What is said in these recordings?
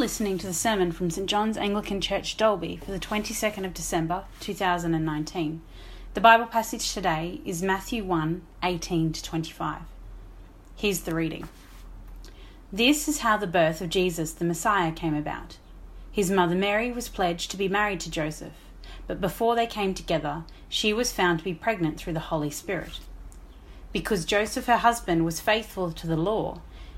Listening to the sermon from St John's Anglican Church, Dalby, for the 22nd of December 2019. The Bible passage today is Matthew 1 18 to 25. Here's the reading This is how the birth of Jesus the Messiah came about. His mother Mary was pledged to be married to Joseph, but before they came together, she was found to be pregnant through the Holy Spirit. Because Joseph, her husband, was faithful to the law,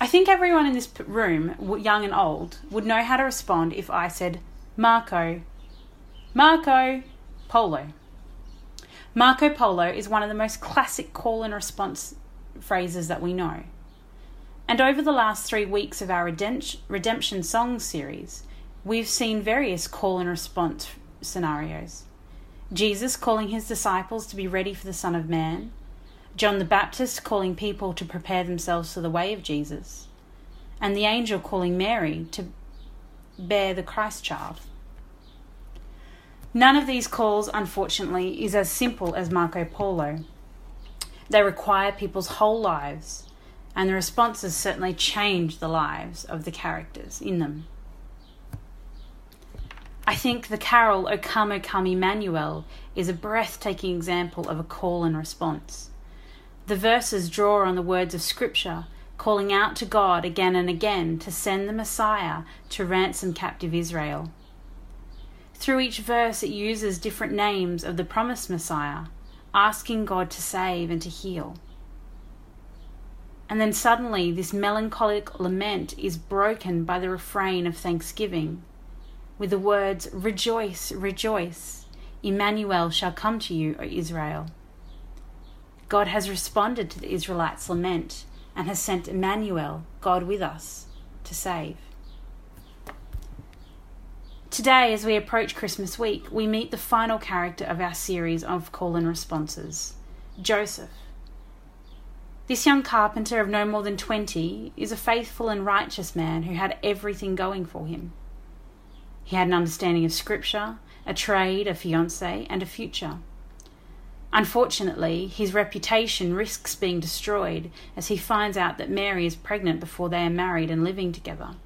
I think everyone in this room, young and old, would know how to respond if I said, Marco, Marco Polo. Marco Polo is one of the most classic call and response phrases that we know. And over the last three weeks of our Redemption Song series, we've seen various call and response scenarios. Jesus calling his disciples to be ready for the Son of Man, John the Baptist calling people to prepare themselves for the way of Jesus, and the angel calling Mary to bear the Christ child. None of these calls, unfortunately, is as simple as Marco Polo. They require people's whole lives, and the responses certainly change the lives of the characters in them. I think the carol O Come, O Come Emmanuel is a breathtaking example of a call and response. The verses draw on the words of Scripture, calling out to God again and again to send the Messiah to ransom captive Israel. Through each verse, it uses different names of the promised Messiah, asking God to save and to heal. And then suddenly, this melancholic lament is broken by the refrain of thanksgiving, with the words, Rejoice, rejoice, Emmanuel shall come to you, O Israel. God has responded to the Israelites' lament and has sent Emmanuel, God with us, to save. Today, as we approach Christmas week, we meet the final character of our series of call and responses Joseph. This young carpenter of no more than 20 is a faithful and righteous man who had everything going for him. He had an understanding of Scripture, a trade, a fiance, and a future. Unfortunately, his reputation risks being destroyed as he finds out that Mary is pregnant before they are married and living together.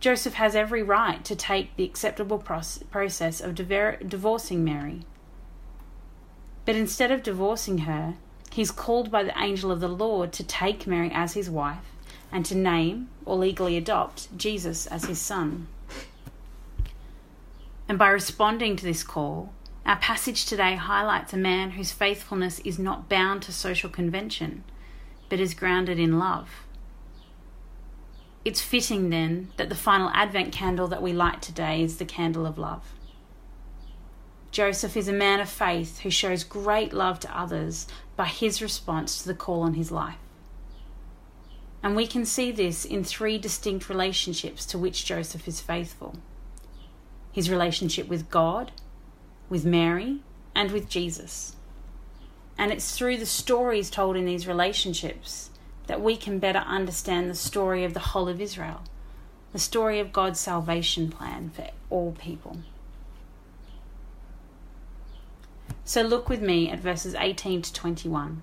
Joseph has every right to take the acceptable process of divorcing Mary. But instead of divorcing her, he's called by the angel of the Lord to take Mary as his wife and to name or legally adopt Jesus as his son. And by responding to this call, our passage today highlights a man whose faithfulness is not bound to social convention, but is grounded in love. It's fitting then that the final Advent candle that we light today is the candle of love. Joseph is a man of faith who shows great love to others by his response to the call on his life. And we can see this in three distinct relationships to which Joseph is faithful his relationship with God, with Mary, and with Jesus. And it's through the stories told in these relationships that we can better understand the story of the whole of Israel, the story of God's salvation plan for all people. So look with me at verses 18 to 21.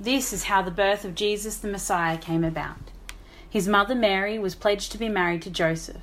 This is how the birth of Jesus the Messiah came about. His mother Mary was pledged to be married to Joseph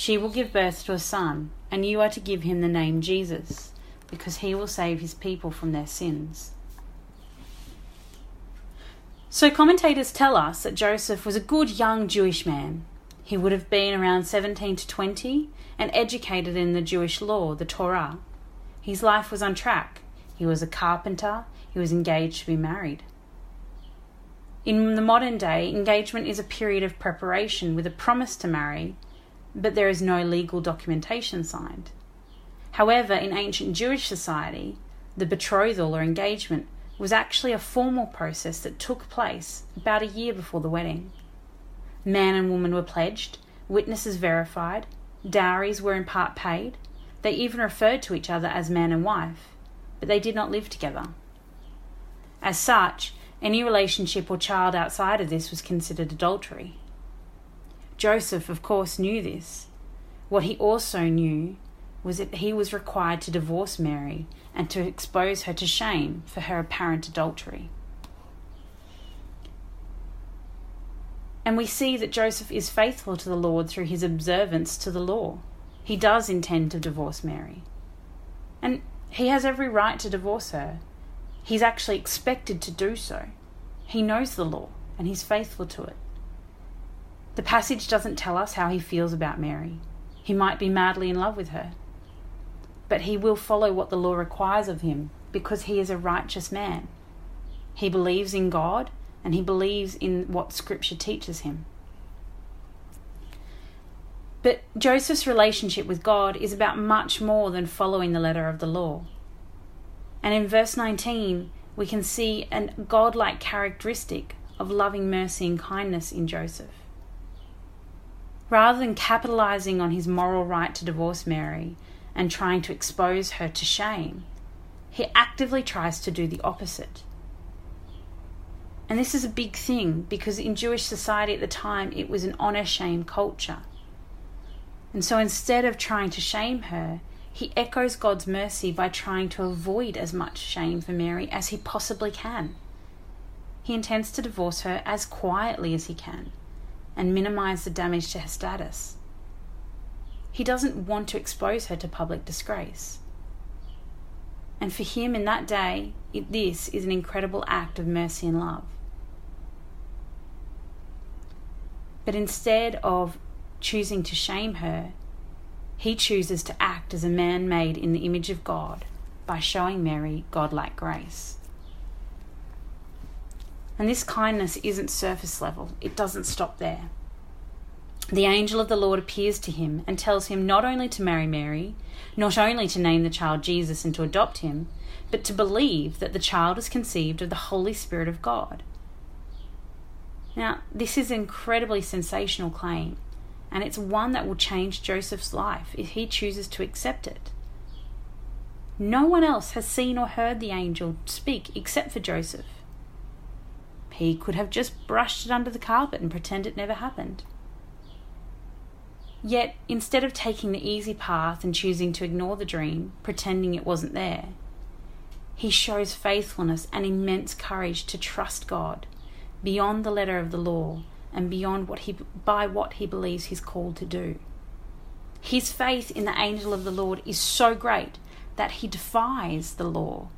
She will give birth to a son, and you are to give him the name Jesus, because he will save his people from their sins. So, commentators tell us that Joseph was a good young Jewish man. He would have been around 17 to 20 and educated in the Jewish law, the Torah. His life was on track. He was a carpenter, he was engaged to be married. In the modern day, engagement is a period of preparation with a promise to marry but there is no legal documentation signed. However, in ancient Jewish society, the betrothal or engagement was actually a formal process that took place about a year before the wedding. Man and woman were pledged, witnesses verified, dowries were in part paid, they even referred to each other as man and wife, but they did not live together. As such, any relationship or child outside of this was considered adultery. Joseph, of course, knew this. What he also knew was that he was required to divorce Mary and to expose her to shame for her apparent adultery. And we see that Joseph is faithful to the Lord through his observance to the law. He does intend to divorce Mary. And he has every right to divorce her. He's actually expected to do so. He knows the law and he's faithful to it. The passage doesn't tell us how he feels about Mary. He might be madly in love with her. But he will follow what the law requires of him because he is a righteous man. He believes in God and he believes in what Scripture teaches him. But Joseph's relationship with God is about much more than following the letter of the law. And in verse 19, we can see a godlike characteristic of loving mercy and kindness in Joseph. Rather than capitalizing on his moral right to divorce Mary and trying to expose her to shame, he actively tries to do the opposite. And this is a big thing because in Jewish society at the time it was an honor shame culture. And so instead of trying to shame her, he echoes God's mercy by trying to avoid as much shame for Mary as he possibly can. He intends to divorce her as quietly as he can and minimize the damage to her status. He doesn't want to expose her to public disgrace. And for him in that day, it, this is an incredible act of mercy and love. But instead of choosing to shame her, he chooses to act as a man made in the image of God by showing Mary godlike grace. And this kindness isn't surface level, it doesn't stop there. The angel of the Lord appears to him and tells him not only to marry Mary, not only to name the child Jesus and to adopt him, but to believe that the child is conceived of the Holy Spirit of God. Now, this is an incredibly sensational claim, and it's one that will change Joseph's life if he chooses to accept it. No one else has seen or heard the angel speak except for Joseph. He could have just brushed it under the carpet and pretend it never happened. Yet, instead of taking the easy path and choosing to ignore the dream, pretending it wasn't there, he shows faithfulness and immense courage to trust God beyond the letter of the law and beyond what he by what he believes he's called to do. His faith in the angel of the Lord is so great that he defies the law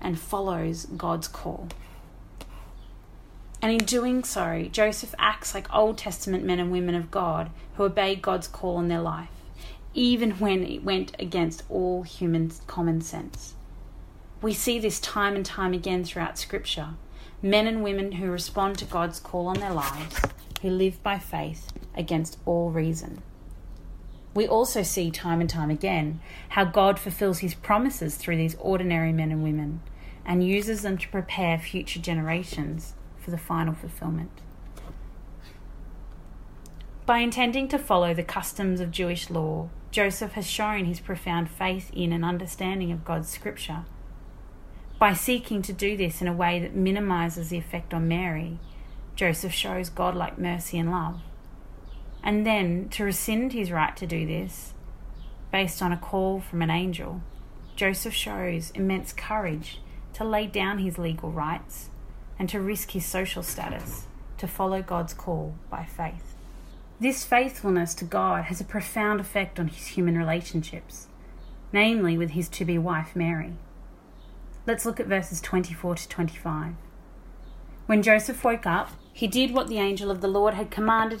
and follows God's call. And in doing so, Joseph acts like Old Testament men and women of God who obeyed God's call on their life, even when it went against all human common sense. We see this time and time again throughout Scripture men and women who respond to God's call on their lives, who live by faith against all reason. We also see time and time again how God fulfills his promises through these ordinary men and women and uses them to prepare future generations for the final fulfillment. By intending to follow the customs of Jewish law, Joseph has shown his profound faith in and understanding of God's scripture. By seeking to do this in a way that minimizes the effect on Mary, Joseph shows godlike mercy and love and then to rescind his right to do this based on a call from an angel, Joseph shows immense courage to lay down his legal rights and to risk his social status to follow God's call by faith. This faithfulness to God has a profound effect on his human relationships, namely with his to be wife Mary. Let's look at verses 24 to 25. When Joseph woke up, he did what the angel of the Lord had commanded him